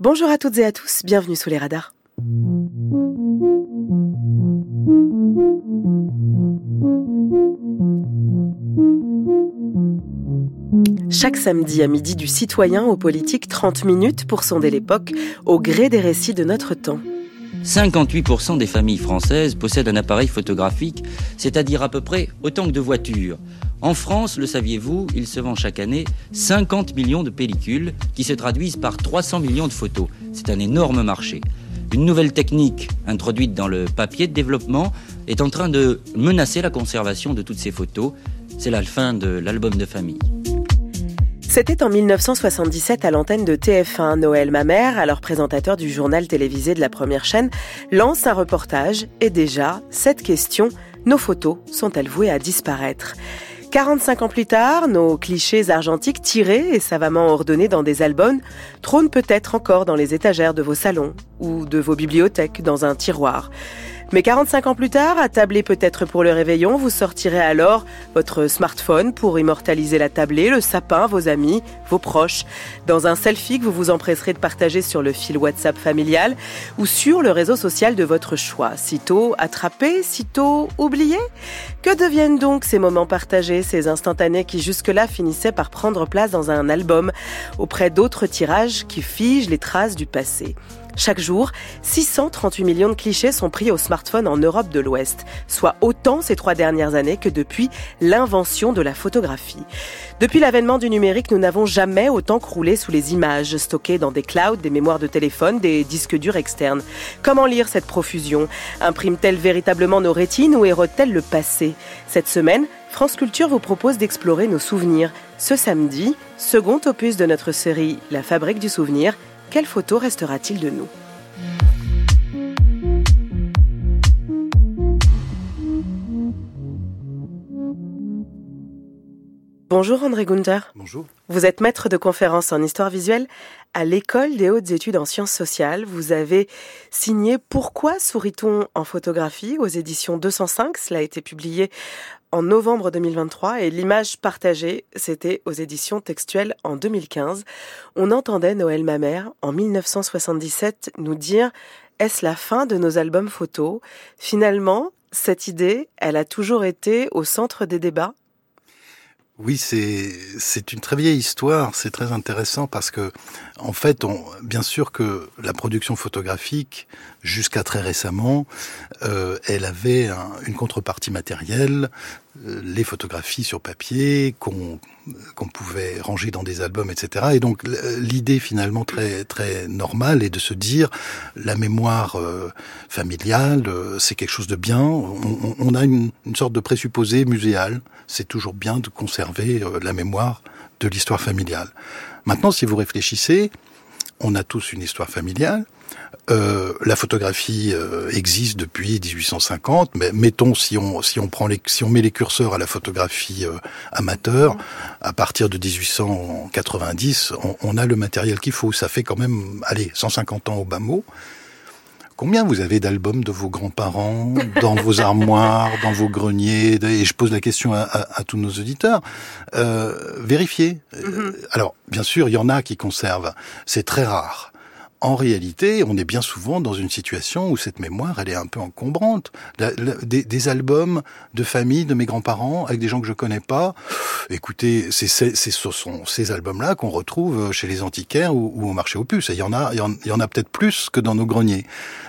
Bonjour à toutes et à tous, bienvenue sous les radars. Chaque samedi à midi du citoyen au politique, 30 minutes pour sonder l'époque au gré des récits de notre temps. 58% des familles françaises possèdent un appareil photographique, c'est-à-dire à peu près autant que de voitures. En France, le saviez-vous, il se vend chaque année 50 millions de pellicules qui se traduisent par 300 millions de photos. C'est un énorme marché. Une nouvelle technique introduite dans le papier de développement est en train de menacer la conservation de toutes ces photos. C'est la fin de l'album de famille. C'était en 1977 à l'antenne de TF1. Noël Mamère, alors présentateur du journal télévisé de la première chaîne, lance un reportage et déjà, cette question, nos photos sont-elles vouées à disparaître? 45 ans plus tard, nos clichés argentiques tirés et savamment ordonnés dans des albums trônent peut-être encore dans les étagères de vos salons ou de vos bibliothèques dans un tiroir. Mais 45 ans plus tard, attablé peut-être pour le réveillon, vous sortirez alors votre smartphone pour immortaliser la tablée, le sapin, vos amis, vos proches, dans un selfie que vous vous empresserez de partager sur le fil WhatsApp familial ou sur le réseau social de votre choix. Sitôt attrapé, sitôt oublié. Que deviennent donc ces moments partagés, ces instantanés qui jusque-là finissaient par prendre place dans un album auprès d'autres tirages qui figent les traces du passé? Chaque jour, 638 millions de clichés sont pris au smartphone en Europe de l'Ouest, soit autant ces trois dernières années que depuis l'invention de la photographie. Depuis l'avènement du numérique, nous n'avons jamais autant croulé sous les images stockées dans des clouds, des mémoires de téléphone, des disques durs externes. Comment lire cette profusion? Imprime-t-elle véritablement nos rétines ou érode-t-elle le passé? Cette semaine, France Culture vous propose d'explorer nos souvenirs. Ce samedi, second opus de notre série La Fabrique du Souvenir, quelle photo restera-t-il de nous? Bonjour André Gunther. Bonjour. Vous êtes maître de conférence en histoire visuelle à l'école des hautes études en sciences sociales. Vous avez signé Pourquoi sourit-on en photographie aux éditions 205. Cela a été publié en novembre 2023 et l'image partagée, c'était aux éditions textuelles en 2015. On entendait Noël Mamère en 1977 nous dire est-ce la fin de nos albums photos? Finalement, cette idée, elle a toujours été au centre des débats oui, c'est c'est une très vieille histoire. C'est très intéressant parce que, en fait, on, bien sûr que la production photographique, jusqu'à très récemment, euh, elle avait une contrepartie matérielle, les photographies sur papier qu'on pouvait ranger dans des albums, etc. Et donc l'idée finalement très très normale est de se dire la mémoire euh, familiale, euh, c'est quelque chose de bien. On, a une, sorte de présupposé muséal. C'est toujours bien de conserver la mémoire de l'histoire familiale. Maintenant, si vous réfléchissez, on a tous une histoire familiale. Euh, la photographie euh, existe depuis 1850, mais mettons si on si on prend les si on met les curseurs à la photographie euh, amateur, à partir de 1890, on, on a le matériel qu'il faut. Ça fait quand même, allez, 150 ans au bas mot. Combien vous avez d'albums de vos grands-parents dans vos armoires, dans vos greniers Et je pose la question à, à, à tous nos auditeurs. Euh, vérifiez. Mm-hmm. Alors, bien sûr, il y en a qui conservent. C'est très rare en réalité, on est bien souvent dans une situation où cette mémoire, elle est un peu encombrante. des, albums de famille de mes grands-parents avec des gens que je connais pas. Écoutez, c'est ce sont ces albums-là qu'on retrouve chez les antiquaires ou, au marché aux puces. il y en a, il y en a peut-être plus que dans nos greniers.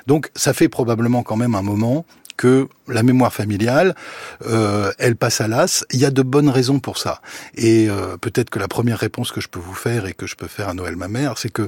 Donc, ça fait probablement quand même un moment que la mémoire familiale, euh, elle passe à l'as. Il y a de bonnes raisons pour ça. Et euh, peut-être que la première réponse que je peux vous faire et que je peux faire à Noël ma mère, c'est que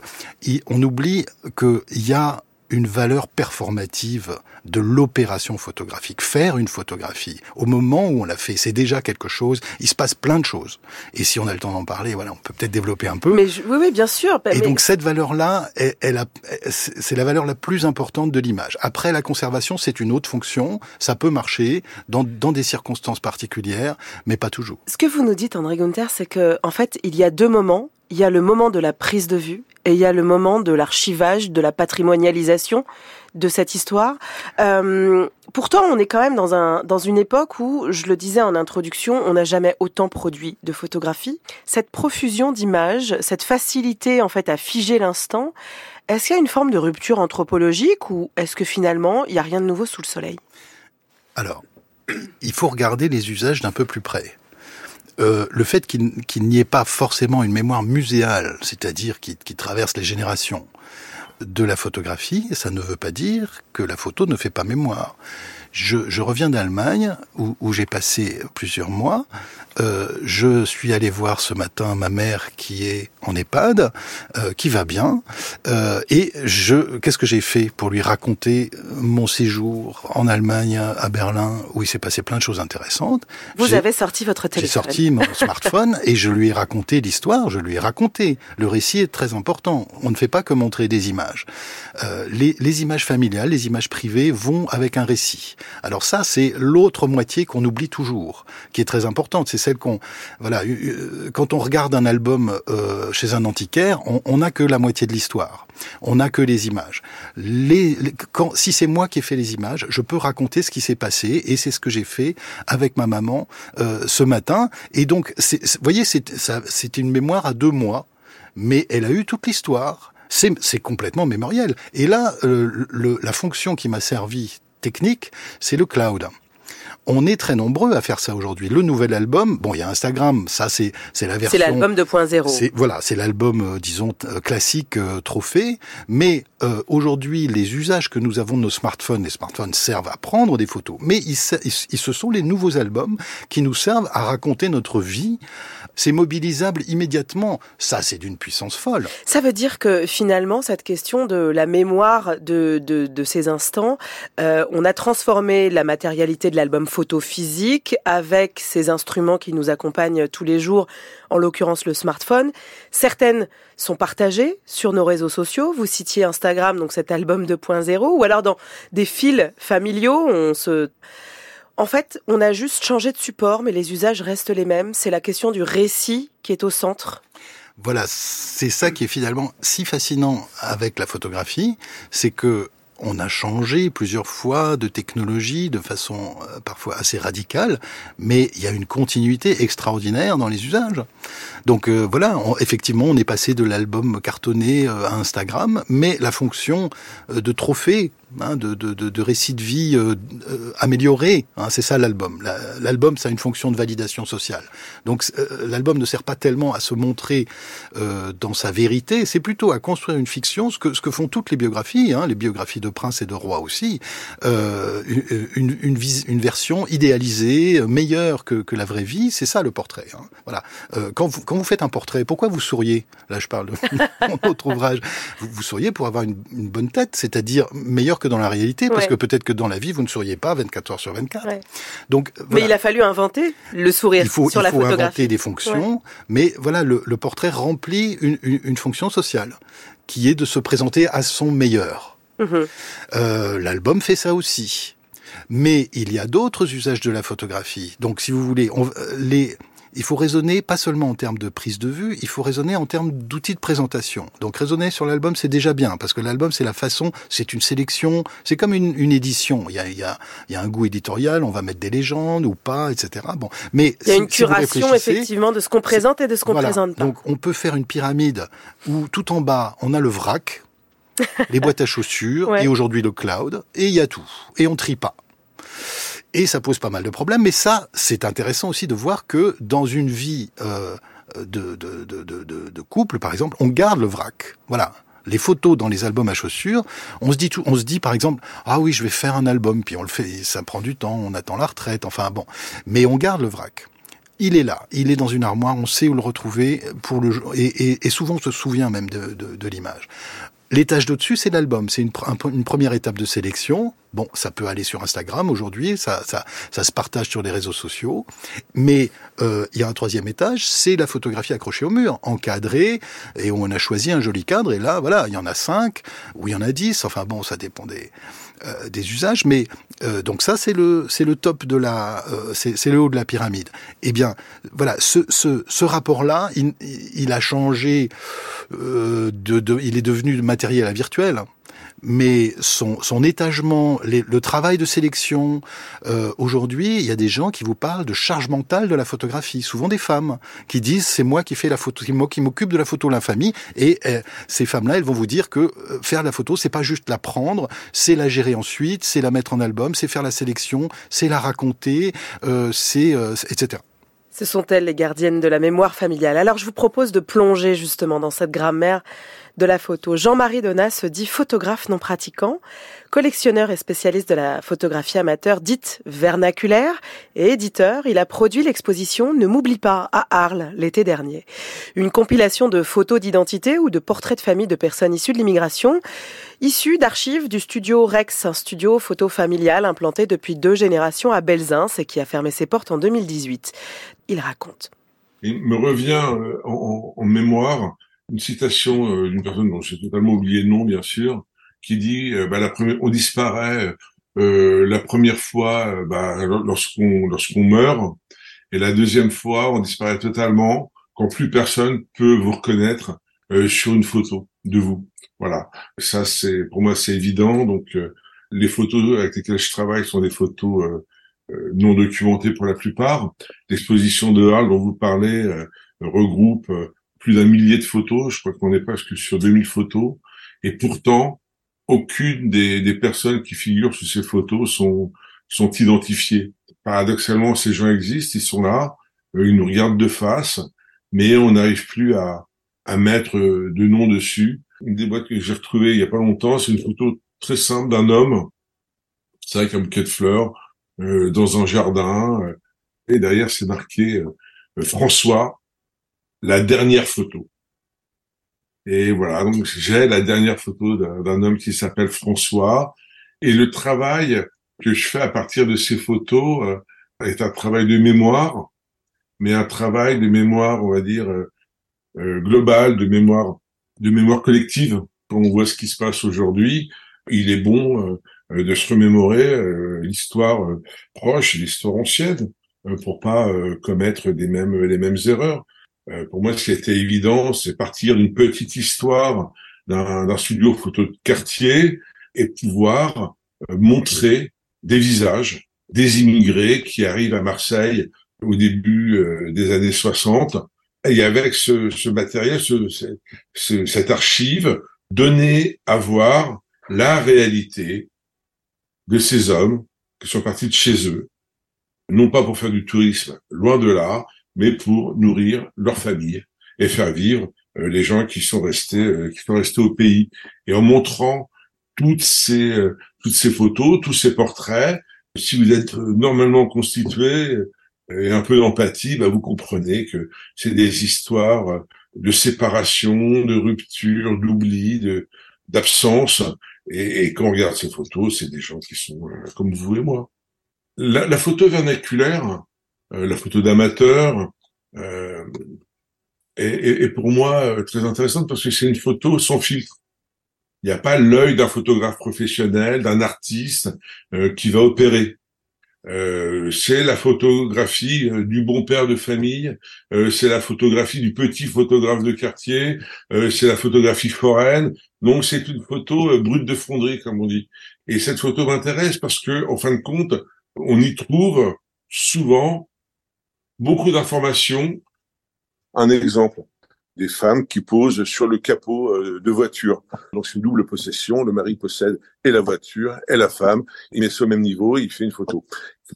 on oublie qu'il y a une valeur performative de l'opération photographique. Faire une photographie, au moment où on l'a fait, c'est déjà quelque chose. Il se passe plein de choses. Et si on a le temps d'en parler, voilà, on peut peut-être développer un peu. Mais oui, oui, bien sûr. Et donc cette valeur-là, elle, elle c'est la valeur la plus importante de l'image. Après, la conservation, c'est une autre fonction. Ça peut marcher dans, dans des circonstances particulières, mais pas toujours. Ce que vous nous dites, André Gunther, c'est que en fait, il y a deux moments il y a le moment de la prise de vue et il y a le moment de l'archivage, de la patrimonialisation de cette histoire. Euh, pourtant, on est quand même dans, un, dans une époque où, je le disais en introduction, on n'a jamais autant produit de photographies. Cette profusion d'images, cette facilité en fait à figer l'instant, est-ce qu'il y a une forme de rupture anthropologique ou est-ce que finalement, il n'y a rien de nouveau sous le soleil? Alors, il faut regarder les usages d'un peu plus près. Euh, le fait qu'il n'y ait pas forcément une mémoire muséale, c'est-à-dire qui, traverse les générations de la photographie, ça ne veut pas dire que la photo ne fait pas mémoire. Je, reviens d'Allemagne où, où j'ai passé plusieurs mois. Euh, je suis allé voir ce matin ma mère qui est en EHPAD, euh, qui va bien, euh, et je, qu'est-ce que j'ai fait pour lui raconter mon séjour en Allemagne, à Berlin, où il s'est passé plein de choses intéressantes? Vous avez sorti votre téléphone. J'ai sorti mon smartphone et je lui ai raconté l'histoire. Je lui ai raconté. Le récit est très important. On ne fait pas que montrer des images. Euh, les, les images familiales, les images privées vont avec un récit. Alors ça, c'est l'autre moitié qu'on oublie toujours, qui est très importante. C'est celle qu'on, voilà, quand on regarde un album euh, chez un antiquaire, on n'a que la moitié de l'histoire. On n'a que les images. Les, quand, si c'est moi qui ai fait les images, je peux raconter ce qui s'est passé et c'est ce que j'ai fait avec ma maman euh, ce matin. Et donc, vous voyez, c'est une mémoire à deux mois, mais elle a eu toute l'histoire. C'est complètement mémoriel. Et là, euh, le, la fonction qui m'a servi technique, c'est le cloud. On est très nombreux à faire ça aujourd'hui. Le nouvel album, bon, il y a Instagram, ça c'est c'est la version. C'est l'album 2.0. C'est voilà, c'est l'album euh, disons euh, classique euh, trophée. Mais euh, aujourd'hui, les usages que nous avons de nos smartphones, les smartphones servent à prendre des photos, mais ils, ils, ils ce sont les nouveaux albums qui nous servent à raconter notre vie. C'est mobilisable immédiatement. Ça, c'est d'une puissance folle. Ça veut dire que finalement, cette question de la mémoire de, de, ces instants, euh, on a transformé la matérialité de l'album photo physique avec ces instruments qui nous accompagnent tous les jours, en l'occurrence le smartphone. Certaines sont partagées sur nos réseaux sociaux. Vous citiez Instagram, donc cet album 2.0, ou alors dans des fils familiaux, on se en fait, on a juste changé de support, mais les usages restent les mêmes. C'est la question du récit qui est au centre. Voilà, c'est ça qui est finalement si fascinant avec la photographie, c'est que on a changé plusieurs fois de technologie de façon euh, parfois assez radicale, mais il y a une continuité extraordinaire dans les usages. Donc euh, voilà, on, effectivement, on est passé de l'album cartonné euh, à Instagram, mais la fonction de trophée, hein, de, de, de, de, récit de vie euh, euh, amélioré, hein, c'est ça l'album. L'album, ça a une fonction de validation sociale. Donc l'album ne sert pas tellement à se montrer dans sa vérité, c'est plutôt à construire une fiction, ce que, ce que font toutes les biographies, hein, les biographies de princes et de rois aussi, une, une, une, une, version idéalisée, meilleure que, que la vraie vie, c'est ça le portrait. Hein. Voilà. quand vous quand vous faites un portrait, pourquoi vous souriez? Là, je parle de mon autre ouvrage. Vous, vous souriez pour avoir une, une bonne tête, c'est-à-dire meilleure que dans la réalité, parce ouais. que peut-être que dans la vie, vous ne souriez pas 24 heures sur 24. Ouais. Donc, voilà. Mais il a fallu inventer le sourire il faut, sur il la faut inventer des fonctions, ouais. mais voilà, le, le, portrait remplit une, une, une, fonction sociale, qui est de se présenter à son meilleur. Mmh. Euh, L'album fait ça aussi. Mais il y a d'autres usages de la photographie. Donc, si vous voulez, on, les, il faut raisonner pas seulement en termes de prise de vue, il faut raisonner en termes d'outils de présentation. Donc raisonner sur l'album, c'est déjà bien, parce que l'album, c'est la façon, c'est une sélection, c'est comme une, une, édition. Il y, a, il, y a, il y a un goût éditorial, on va mettre des légendes ou pas, etc. Bon, mais il y a une si curation effectivement de ce qu'on présente et de ce qu'on voilà. présente pas. Donc on peut faire une pyramide où tout en bas, on a le vrac, les boîtes à chaussures ouais. et aujourd'hui le cloud, et il y a tout. Et on trie pas. Et ça pose pas mal de problèmes, mais ça, c'est intéressant aussi de voir que dans une vie euh, de, de, de, de, couple, par exemple, on garde le vrac. Voilà. Les photos dans les albums à chaussures, on se dit tout, on se dit par exemple, ah oui, je vais faire un album, puis on le fait, ça prend du temps, on attend la retraite, enfin bon, mais on garde le vrac il est là, il est dans une armoire, on sait où le retrouver pour le et, et, et souvent on se souvient même de, de, de l'image. L'étage d'au-dessus, c'est l'album. C'est une, première étape de sélection. Bon, ça peut aller sur Instagram aujourd'hui, ça, ça, ça se partage sur les réseaux sociaux. Mais euh, il y a un troisième étage, c'est la photographie accrochée au mur, encadrée, et on a choisi un joli cadre. Et là, voilà, il y en a cinq ou il y en a dix. Enfin bon, ça dépend des, euh, des usages. Mais euh, donc ça, c'est le c'est le top de la, euh, c'est le haut de la pyramide. Eh bien, voilà, ce, ce, ce rapport-là, il, il, a changé. de, de, il est devenu matériel à virtuel mais son, son étagement, le travail de sélection. Euh, Aujourd'hui, il y a des gens qui vous parlent de charge mentale de la photographie, souvent des femmes, qui disent c'est moi qui fais la photo, moi qui m'occupe de la photo famille. Et euh, ces femmes-là, elles vont vous dire que euh, faire la photo, c'est pas juste la prendre, c'est la gérer ensuite, c'est la mettre en album, c'est faire la sélection, c'est la raconter, euh, c'est etc. Ce sont elles les gardiennes de la mémoire familiale. Alors je vous propose de plonger justement dans cette grammaire de la photo. Jean-Marie Donat se dit photographe non pratiquant, collectionneur et spécialiste de la photographie amateur dite vernaculaire et éditeur. Il a produit l'exposition Ne m'oublie pas à Arles l'été dernier. Une compilation de photos d'identité ou de portraits de famille de personnes issues de l'immigration, issues d'archives du studio Rex, un studio photo familial implanté depuis deux générations à Belzins et qui a fermé ses portes en 2018. Il raconte. Il me revient euh, en, en mémoire une citation euh, d'une personne dont j'ai totalement oublié le nom, bien sûr, qui dit euh, bah, la première, on disparaît euh, la première fois bah, lorsqu'on lorsqu'on meurt, et la deuxième fois, on disparaît totalement quand plus personne peut vous reconnaître sur une photo de vous. Voilà, ça c'est pour moi c'est évident. Donc les photos avec lesquelles je travaille sont des photos non documentées pour la plupart. L'exposition de Arles dont vous parlez regroupe plus d'un millier de photos, je crois qu'on est presque sur 2000 photos, et pourtant, aucune des, des, personnes qui figurent sur ces photos sont, sont identifiées. Paradoxalement, ces gens existent, ils sont là, euh, ils nous regardent de face, mais on n'arrive plus à, à mettre euh, de nom dessus. Une des boîtes que j'ai retrouvées il y a pas longtemps, c'est une photo très simple d'un homme, c'est avec un bouquet de fleurs, euh, dans un jardin, et derrière c'est marqué François, la dernière photo. Et voilà, donc j'ai la dernière photo d'un homme qui s'appelle François. Et le travail que je fais à partir de ces photos euh, est un travail de mémoire, mais un travail de mémoire, on va dire, euh, euh global, de mémoire, de mémoire collective. Quand on voit ce qui se passe aujourd'hui, il est bon euh, de se remémorer l'histoire proche, l'histoire ancienne, pour pas commettre des mêmes les mêmes erreurs. Euh, pour moi, ce qui était évident, c'est partir d'une petite histoire d'un studio photo de quartier et pouvoir euh, montrer des visages des immigrés qui arrivent à Marseille au début euh, des années 60. Et avec ce, matériel, ce, ce, cette archive, donner à voir la réalité de ces hommes qui sont partis de chez eux, non pas pour faire du tourisme, loin de là, mais pour nourrir leur famille et faire vivre euh, les gens qui sont restés euh, qui sont restés au pays et en montrant toutes ces euh, toutes ces photos, tous ces portraits. Si vous êtes normalement constitué et un peu d'empathie, bah vous comprenez que c'est des histoires de séparation, de rupture, d'oubli, de d'absence. Et, et, quand on regarde ces photos, c'est des gens qui sont comme vous et moi. La, la photo vernaculaire, la photo d'amateur euh, est, pour moi euh, très intéressante parce que c'est une photo sans filtre. Il n'y a pas l'œil d'un photographe professionnel, d'un artiste qui va opérer. Euh, c'est la photographie du bon père de famille, euh, c'est la photographie du petit photographe de quartier, euh, c'est la photographie foraine. Donc c'est une photo brute de fonderie, comme on dit. Et cette photo m'intéresse parce que, en fin de compte, on y trouve souvent beaucoup d'informations. Un exemple, des femmes qui posent sur le capot euh, de voiture. Donc c'est une double possession, le mari possède et la voiture et la femme, il met ça au même niveau, il fait une photo.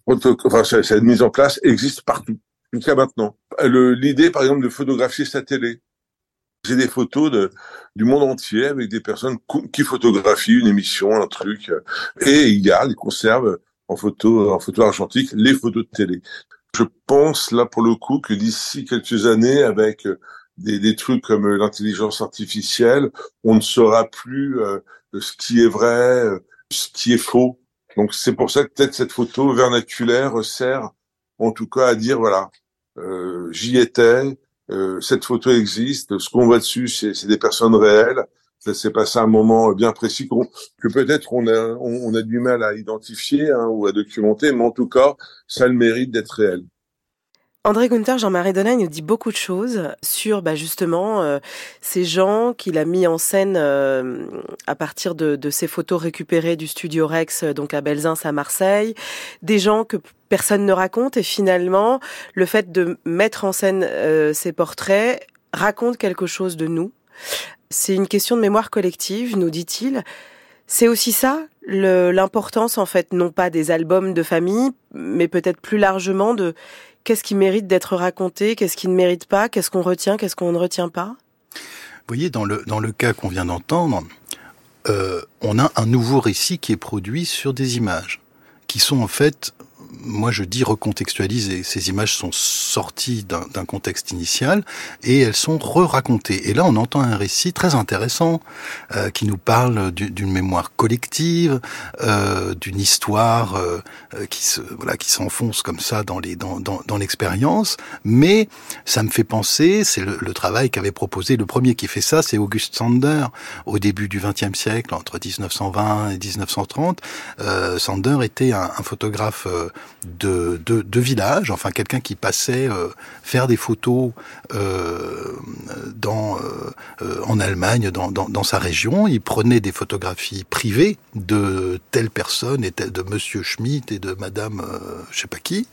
Enfin, cette mise en place existe partout, jusqu'à maintenant. L'idée, par exemple, de photographier sa télé. J'ai des photos de, du monde entier avec des personnes qui photographient une émission, un truc, et ils gardent, ils conservent en photo, en photo argentique les photos de télé. Je pense là pour le coup que d'ici quelques années, avec euh, des, des trucs comme euh, l'intelligence artificielle, on ne saura plus euh, ce qui est vrai, ce qui est faux. Donc c'est pour ça que peut-être cette photo vernaculaire sert en tout cas à dire voilà, euh, j'y étais, euh, cette photo existe, ce qu'on voit dessus c'est des personnes réelles, ça s'est passé un moment bien précis que peut-être on a, on, a du mal à identifier hein, ou à documenter, mais en tout cas ça a le mérite d'être réel. André Gunther, Jean-Marie Donat nous dit beaucoup de choses sur bah, justement euh, ces gens qu'il a mis en scène euh, à partir de, ces photos récupérées du studio Rex, donc à Belzins à Marseille, des gens que personne ne raconte et finalement le fait de mettre en scène euh, ces portraits raconte quelque chose de nous. C'est une question de mémoire collective, nous dit-il. C'est aussi ça, l'importance en fait, non pas des albums de famille, mais peut-être plus largement de Qu'est-ce qui mérite d'être raconté Qu'est-ce qui ne mérite pas Qu'est-ce qu'on retient Qu'est-ce qu'on ne retient pas Vous voyez, dans le, dans le cas qu'on vient d'entendre, euh, on a un nouveau récit qui est produit sur des images, qui sont en fait moi je dis recontextualiser. Ces images sont sorties d'un contexte initial et elles sont re-racontées. Et là, on entend un récit très intéressant euh, qui nous parle d'une mémoire collective, euh, d'une histoire euh, qui se voilà qui s'enfonce comme ça dans les dans, dans, dans l'expérience. Mais ça me fait penser, c'est le, le, travail qu'avait proposé le premier qui fait ça, c'est Auguste Sander au début du XXe siècle, entre 1920 et 1930. Sander était un, un photographe de, de, de village, enfin quelqu'un qui passait euh, faire des photos euh, dans, euh, en Allemagne, dans, dans, dans, sa région. Il prenait des photographies privées de telle personne, et de Monsieur Schmitt et de Madame je sais pas qui.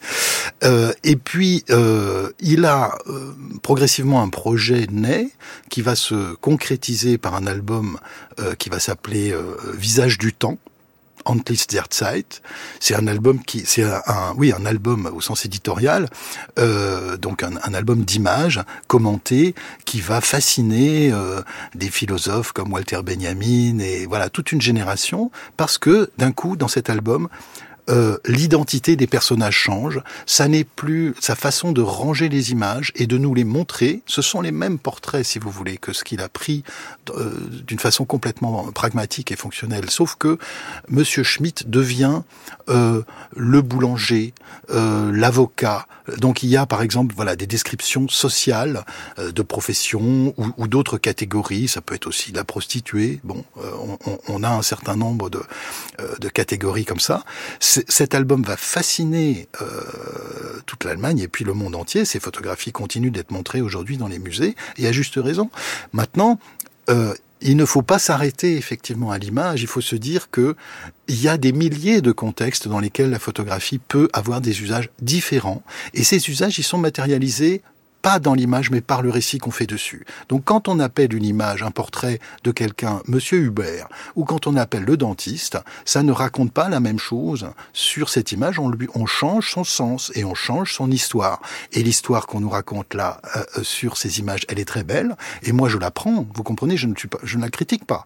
et puis il a progressivement un projet né qui va se concrétiser par un album qui va s'appeler Visage du temps Antlis der Zeit. C'est un album qui, c'est un, oui, un album au sens éditorial, euh, donc un, un album d'images commenté qui va fasciner euh, des philosophes comme Walter Benjamin et voilà toute une génération parce que d'un coup dans cet album euh, l'identité des personnages change. Ça n'est plus sa façon de ranger les images et de nous les montrer. Ce sont les mêmes portraits, si vous voulez, que ce qu'il a pris euh, d'une façon complètement pragmatique et fonctionnelle. Sauf que Monsieur Schmitt devient euh, le boulanger, l'avocat. Donc il y a, par exemple, voilà, des descriptions sociales de professions ou, d'autres catégories. Ça peut être aussi la prostituée. Bon, on, on, a un certain nombre de, de catégories comme ça cet album va fasciner euh, toute l'Allemagne et puis le monde entier. Ces photographies continuent d'être montrées aujourd'hui dans les musées et à juste raison. Maintenant, euh, il ne faut pas s'arrêter effectivement à l'image. Il faut se dire que il y a des milliers de contextes dans lesquels la photographie peut avoir des usages différents. Et ces usages, ils sont matérialisés pas dans l'image, mais par le récit qu'on fait dessus. Donc quand on appelle une image un portrait de quelqu'un, Monsieur Hubert, ou quand on appelle le dentiste, ça ne raconte pas la même chose sur cette image. On, lui, on change son sens et on change son histoire. Et l'histoire qu'on nous raconte là euh, euh, sur ces images, elle est très belle. Et moi, je la prends. Vous comprenez Je ne pas, je ne la critique pas.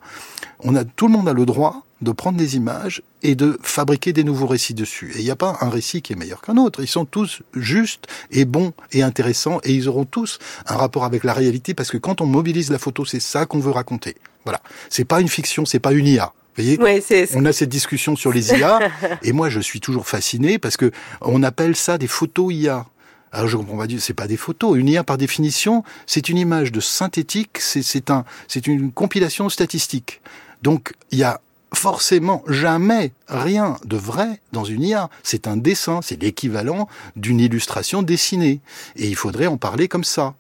On a, tout le monde a le droit de prendre des images et de fabriquer des nouveaux récits dessus. Et il n'y a pas un récit qui est meilleur qu'un autre. Ils sont tous justes et bons et intéressants et ils auront tous un rapport avec la réalité parce que quand on mobilise la photo, c'est ça qu'on veut raconter. Voilà. C'est pas une fiction, c'est pas une IA. Vous voyez, on a cette discussion sur les IA et moi je suis toujours fasciné parce que on appelle ça des photos IA. Alors je comprends pas du, c'est pas des photos. Une IA par définition, c'est une image de synthétique, c'est un, c'est une compilation statistique. Donc il y a forcément jamais rien de vrai dans une IA. C'est un dessin, c'est l'équivalent d'une illustration dessinée. Et il faudrait en parler comme ça.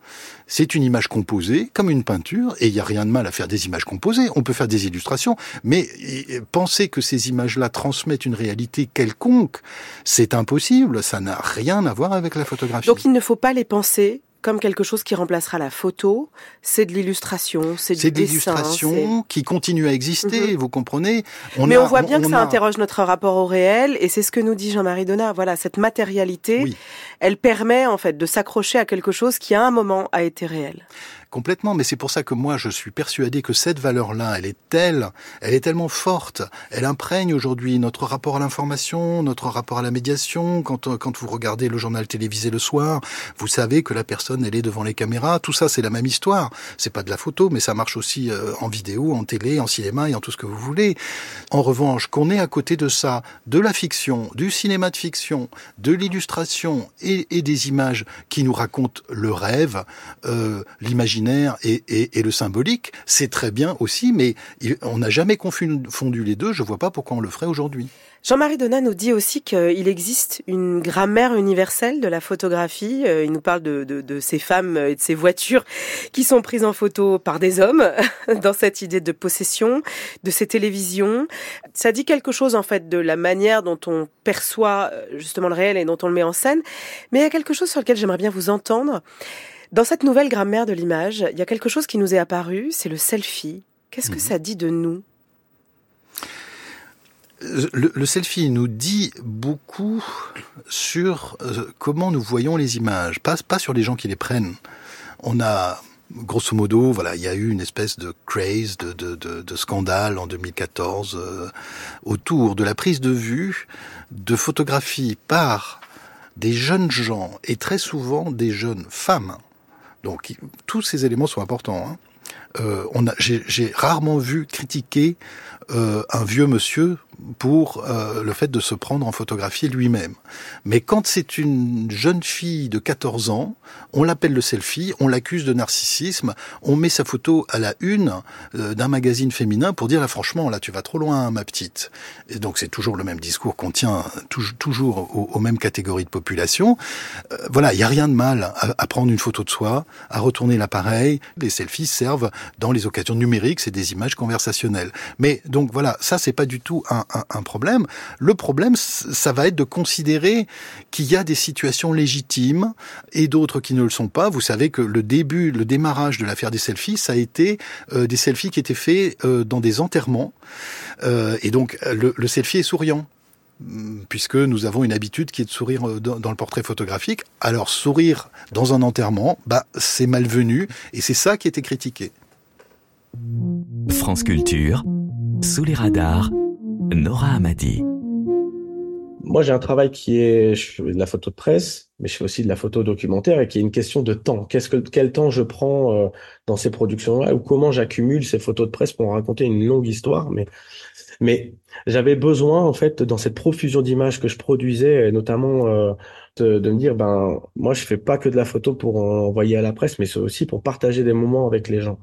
C'est une image composée, comme une peinture, et il n'y a rien de mal à faire des images composées. On peut faire des illustrations, mais penser que ces images-là transmettent une réalité quelconque, c'est impossible. Ça n'a rien à voir avec la photographie. Donc il ne faut pas les penser comme quelque chose qui remplacera la photo. C'est de l'illustration, c'est du de l'illustration qui continue à exister, mhm. vous comprenez Mais on voit bien que ça interroge notre rapport au réel, et c'est ce que nous dit Jean-Marie Donat. Voilà, cette matérialité, elle permet en fait de s'accrocher à quelque chose qui à un moment a été réel. Complètement. Mais c'est pour ça que moi, je suis persuadé que cette valeur-là, elle est telle, elle est tellement forte, elle imprègne aujourd'hui notre rapport à l'information, notre rapport à la médiation. Quand, quand vous regardez le journal télévisé le soir, vous savez que la personne, elle est devant les caméras. Tout ça, c'est la même histoire. C'est pas de la photo, mais ça marche aussi euh, en vidéo, en télé, en cinéma et en tout ce que vous voulez. En revanche, qu'on est à côté de ça, de la fiction, du cinéma de fiction, de l'illustration et, et, des images qui nous racontent le rêve, euh, l'imaginaire et, le symbolique, c'est très bien aussi, mais on n'a jamais confondu les deux. Je vois pas pourquoi on le ferait aujourd'hui. Jean-Marie Donat nous dit aussi qu'il existe une grammaire universelle de la photographie. Euh, il nous parle de, de, de, ces femmes et de ces voitures qui sont prises en photo par des hommes dans cette idée de possession, de ces télévisions. Ça dit quelque chose en fait de la manière dont on perçoit euh, justement le réel et dont on le met en scène. Mais il y a quelque chose sur lequel j'aimerais bien vous entendre. Dans cette nouvelle grammaire de l'image, il y a quelque chose qui nous est apparu, c'est le selfie. Qu'est-ce que mhm. ça dit de nous? Le, selfie nous dit beaucoup sur euh, comment nous voyons les images, pas, pas sur les gens qui les prennent. On a, grosso modo, voilà, il y a eu une espèce de craze, de, de, de, scandale en 2014 euh, autour de la prise de vue de photographies par des jeunes gens et très souvent des jeunes femmes. Donc tous ces éléments sont importants. Hein. Euh, j'ai rarement vu critiquer euh, un vieux monsieur pour euh, le fait de se prendre en photographie lui-même. Mais quand c'est une jeune fille de 14 ans, on l'appelle le selfie, on l'accuse de narcissisme, on met sa photo à la une euh, d'un magazine féminin pour dire là franchement là tu vas trop loin ma petite. Et donc c'est toujours le même discours qu'on tient toujours aux, mêmes catégories de population. Euh, voilà, il y a rien de mal à, à, prendre une photo de soi, à retourner l'appareil. Les selfies servent dans les occasions numériques, c'est des images conversationnelles. Mais donc voilà, ça c'est pas du tout un, un, problème. Le problème, ça va être de considérer qu'il y a des situations légitimes et d'autres qui ne le sont pas. Vous savez que le début, le démarrage de l'affaire des selfies, ça a été euh, des selfies qui étaient faits euh, dans des enterrements. Euh, et donc, le, le selfie est souriant puisque nous avons une habitude qui est de sourire dans, le portrait photographique. Alors sourire dans un enterrement, bah c'est malvenu et c'est ça qui était critiqué. France Culture, sous les radars, Nora Amadi. Moi, j'ai un travail qui est, je fais de la photo de presse, mais je fais aussi de la photo documentaire et qui est une question de temps. Qu'est-ce que, quel temps je prends euh, dans ces productions-là ou comment j'accumule ces photos de presse pour raconter une longue histoire? Mais, mais j'avais besoin, en fait, dans cette profusion d'images que je produisais, notamment euh, de, de, me dire, ben, moi, je fais pas que de la photo pour envoyer à la presse, mais c'est aussi pour partager des moments avec les gens.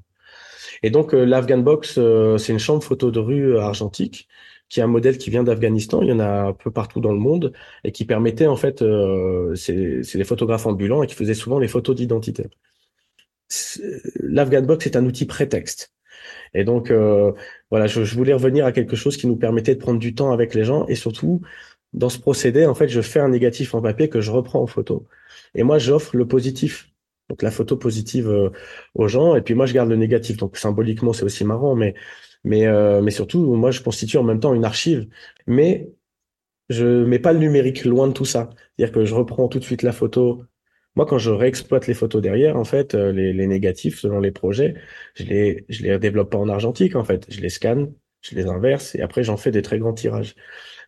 Et donc, euh, l'Afghan Box, c'est une chambre photo de rue argentique qui est un modèle qui vient d'Afghanistan. Il y en a un peu partout dans le monde et qui permettait en fait, euh, c'est des photographes ambulants et qui faisaient souvent les photos d'identité. L'Afghan Box est un outil prétexte. Et donc euh, voilà, je, je, voulais revenir à quelque chose qui nous permettait de prendre du temps avec les gens et surtout dans ce procédé, en fait, je fais un négatif en papier que je reprends en photo. Et moi, j'offre le positif donc la photo positive euh, aux gens et puis moi je garde le négatif donc symboliquement c'est aussi marrant mais mais, euh, mais surtout, moi, je constitue en même temps une archive. Mais je mets pas le numérique loin de tout ça. C'est-à-dire que je reprends tout de suite la photo. Moi, quand je réexploite les photos derrière, en fait, euh, les, les négatifs selon les projets, je les, je les développe pas en argentique, en fait. Je les scanne, je les inverse et après, j'en fais des très grands tirages.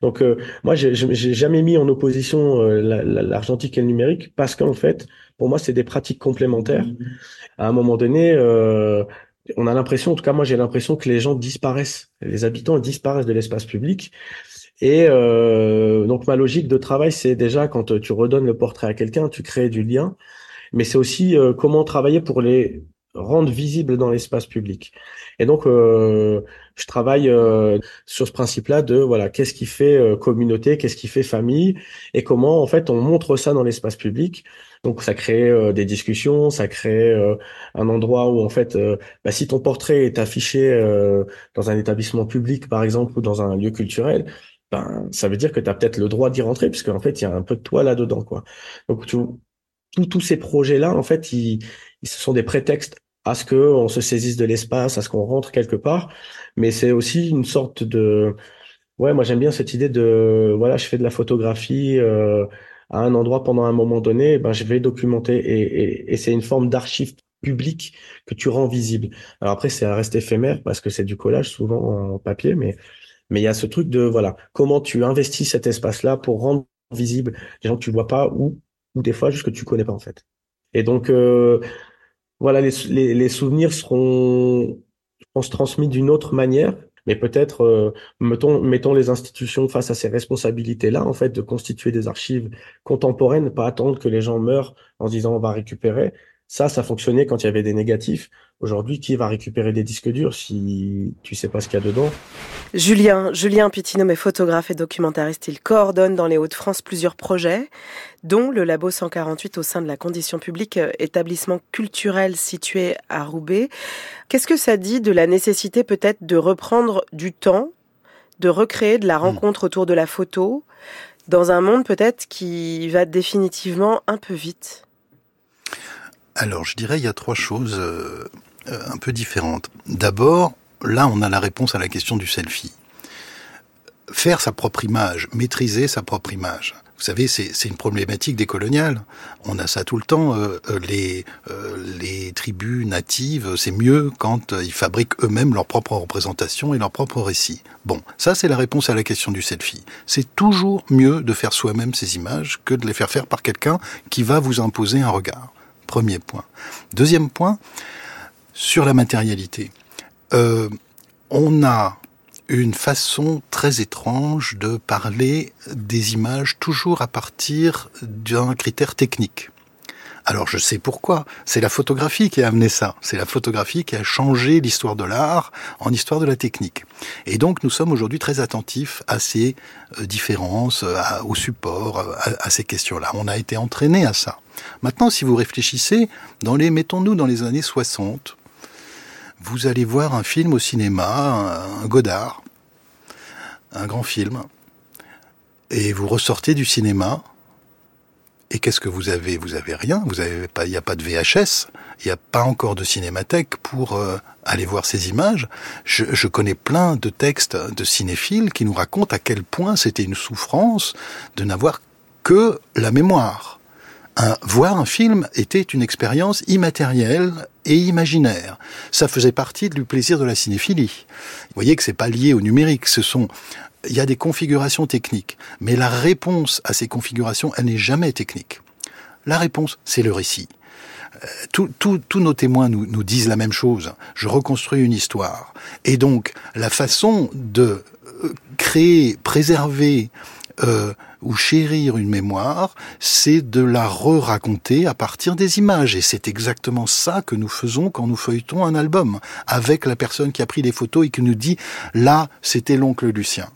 Donc, euh, moi, j'ai jamais mis en opposition l'argentique et le numérique parce qu'en fait, pour moi, c'est des pratiques complémentaires. À un moment donné, euh, on a l'impression, en tout cas moi j'ai l'impression que les gens disparaissent, les habitants disparaissent de l'espace public. Et euh, donc ma logique de travail, c'est déjà quand tu redonnes le portrait à quelqu'un, tu crées du lien, mais c'est aussi euh, comment travailler pour les rendre visibles dans l'espace public. Et donc euh, je travaille sur ce principe-là de voilà qu'est-ce qui fait communauté, qu'est-ce qui fait famille, et comment en fait on montre ça dans l'espace public donc ça crée euh, des discussions, ça crée euh, un endroit où en fait, euh, bah, si ton portrait est affiché dans un établissement public par exemple ou dans un lieu culturel, ben ça veut dire que tu as peut-être le droit d'y rentrer puisque en fait il y a un peu de toi là dedans quoi. Donc tous ces projets là en fait ils, ils ce sont des prétextes à ce que on se saisisse de l'espace, à ce qu'on rentre quelque part, mais c'est aussi une sorte de ouais moi j'aime bien cette idée de voilà je fais de la photographie à un endroit pendant un moment donné, ben, je vais documenter et, et, et c'est une forme d'archive public que tu rends visible. Alors après, c'est un reste éphémère parce que c'est du collage souvent en papier, mais mais il y a ce truc de voilà comment tu investis cet espace-là pour rendre visible des gens que tu vois pas ou ou des fois juste que tu connais pas en fait. Et donc euh, voilà, les, les, les, souvenirs seront, je pense, transmis d'une autre manière. Mais peut-être, euh, mettons, mettons les institutions face à ces responsabilités-là, en fait, de constituer des archives contemporaines, pas attendre que les gens meurent en disant on va récupérer. Ça, ça fonctionnait quand il y avait des négatifs. Aujourd'hui, qui va récupérer des disques durs si tu sais pas ce qu'il y a dedans? Julien, Julien Pitino est photographe et documentariste. Il coordonne dans les Hauts-de-France plusieurs projets, dont le Labo 148 au sein de la Condition publique, euh, établissement culturel situé à Roubaix. Qu'est-ce que ça dit de la nécessité peut-être de reprendre du temps, de recréer de la hmm. rencontre autour de la photo, dans un monde peut-être qui va définitivement un peu vite? Alors, je dirais il y a trois choses euh, un peu différentes. D'abord, là, on a la réponse à la question du selfie. Faire sa propre image, maîtriser sa propre image. Vous savez, c'est une problématique décoloniale. On a ça tout le temps. Euh, les, les tribus natives, c'est mieux quand ils fabriquent eux-mêmes leur propre représentation et leur propre récit. Bon, ça c'est la réponse à la question du selfie. C'est toujours mieux de faire soi-même ces images que de les faire faire par quelqu'un qui va vous imposer un regard. Premier point. Deuxième point, sur la matérialité. Euh, on a une façon très étrange de parler des images toujours à partir d'un critère technique. Alors je sais pourquoi. C'est la photographie qui a amené ça. C'est la photographie qui a changé l'histoire de l'art en histoire de la technique. Et donc nous sommes aujourd'hui très attentifs à ces euh, différences, au support, à, à ces questions-là. On a été entraîné à ça. Maintenant, si vous réfléchissez, dans les, mettons-nous dans les années 60, vous allez voir un film au cinéma, un Godard, un grand film, et vous ressortez du cinéma, et qu'est-ce que vous avez? Vous avez rien. Vous avez pas. Il n'y a pas de VHS. Il n'y a pas encore de cinémathèque pour euh, aller voir ces images. Je, connais plein de textes de cinéphiles qui nous racontent à quel point c'était une souffrance de n'avoir que la mémoire. Voir un film était une expérience immatérielle et imaginaire. Ça faisait partie du plaisir de la cinéphilie. Vous voyez que c'est pas lié au numérique. Ce sont il y a des configurations techniques, mais la réponse à ces configurations, elle n'est jamais technique. La réponse, c'est le récit. Euh, tous nos témoins nous, nous, disent la même chose. Je reconstruis une histoire. Et donc, la façon de euh, créer, préserver euh, ou chérir une mémoire, c'est de la re-raconter à partir des images. Et c'est exactement ça que nous faisons quand nous feuilletons un album, avec la personne qui a pris les photos et qui nous dit, là, c'était l'oncle Lucien.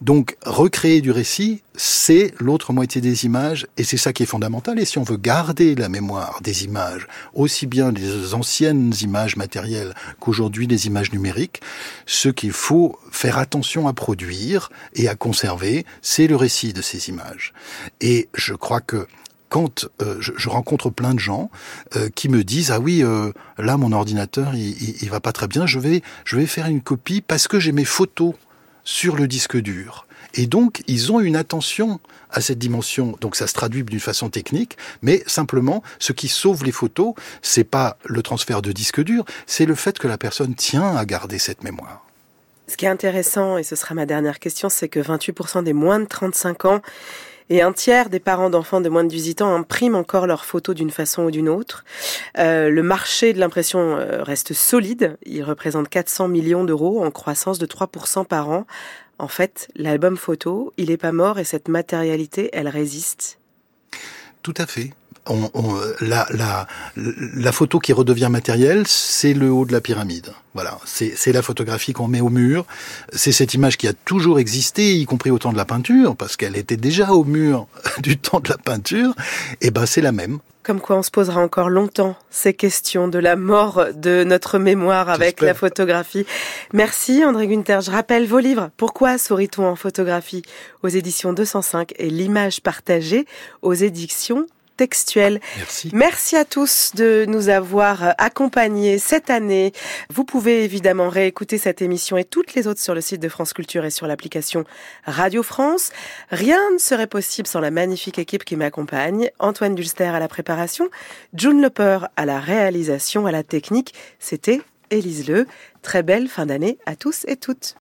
Donc recréer du récit, c'est l'autre moitié des images, et c'est ça qui est fondamental. Et si on veut garder la mémoire des images, aussi bien des anciennes images matérielles qu'aujourd'hui des images numériques, ce qu'il faut faire attention à produire et à conserver, c'est le récit de ces images. Et je crois que quand euh, je, rencontre plein de gens euh, qui me disent ah oui euh, là mon ordinateur il, il, il, va pas très bien je vais je vais faire une copie parce que j'ai mes photos sur le disque dur. Et donc, ils ont une attention à cette dimension. Donc, ça se traduit d'une façon technique, mais simplement, ce qui sauve les photos, c'est pas le transfert de disque dur, c'est le fait que la personne tient à garder cette mémoire. Ce qui est intéressant, et ce sera ma dernière question, c'est que 28% des moins de 35 ans et un tiers des parents d'enfants de moins de 18 ans impriment encore leurs photos d'une façon ou d'une autre. Euh, le marché de l'impression euh, reste solide. Il représente 400 millions d'euros en croissance de 3% par an. En fait, l'album photo, il est pas mort et cette matérialité, elle résiste. Tout à fait on, la, la, la, photo qui redevient matérielle, c'est le haut de la pyramide. Voilà, c'est la photographie qu'on met au mur. C'est cette image qui a toujours existé, y compris au temps de la peinture, parce qu'elle était déjà au mur du temps de la peinture. Et ben, c'est la même. Comme quoi on se posera encore longtemps ces questions de la mort de notre mémoire avec la photographie. Merci André Gunther. Je rappelle vos livres. Pourquoi sourit-on en photographie? Aux éditions 205 et l'image partagée aux éditions textuelle. Merci. Merci à tous de nous avoir accompagnés cette année. Vous pouvez évidemment réécouter cette émission et toutes les autres sur le site de France Culture et sur l'application Radio France. Rien ne serait possible sans la magnifique équipe qui m'accompagne. Antoine Dulster à la préparation, June Lepeur à la réalisation, à la technique. C'était Élise Le. Très belle fin d'année à tous et toutes.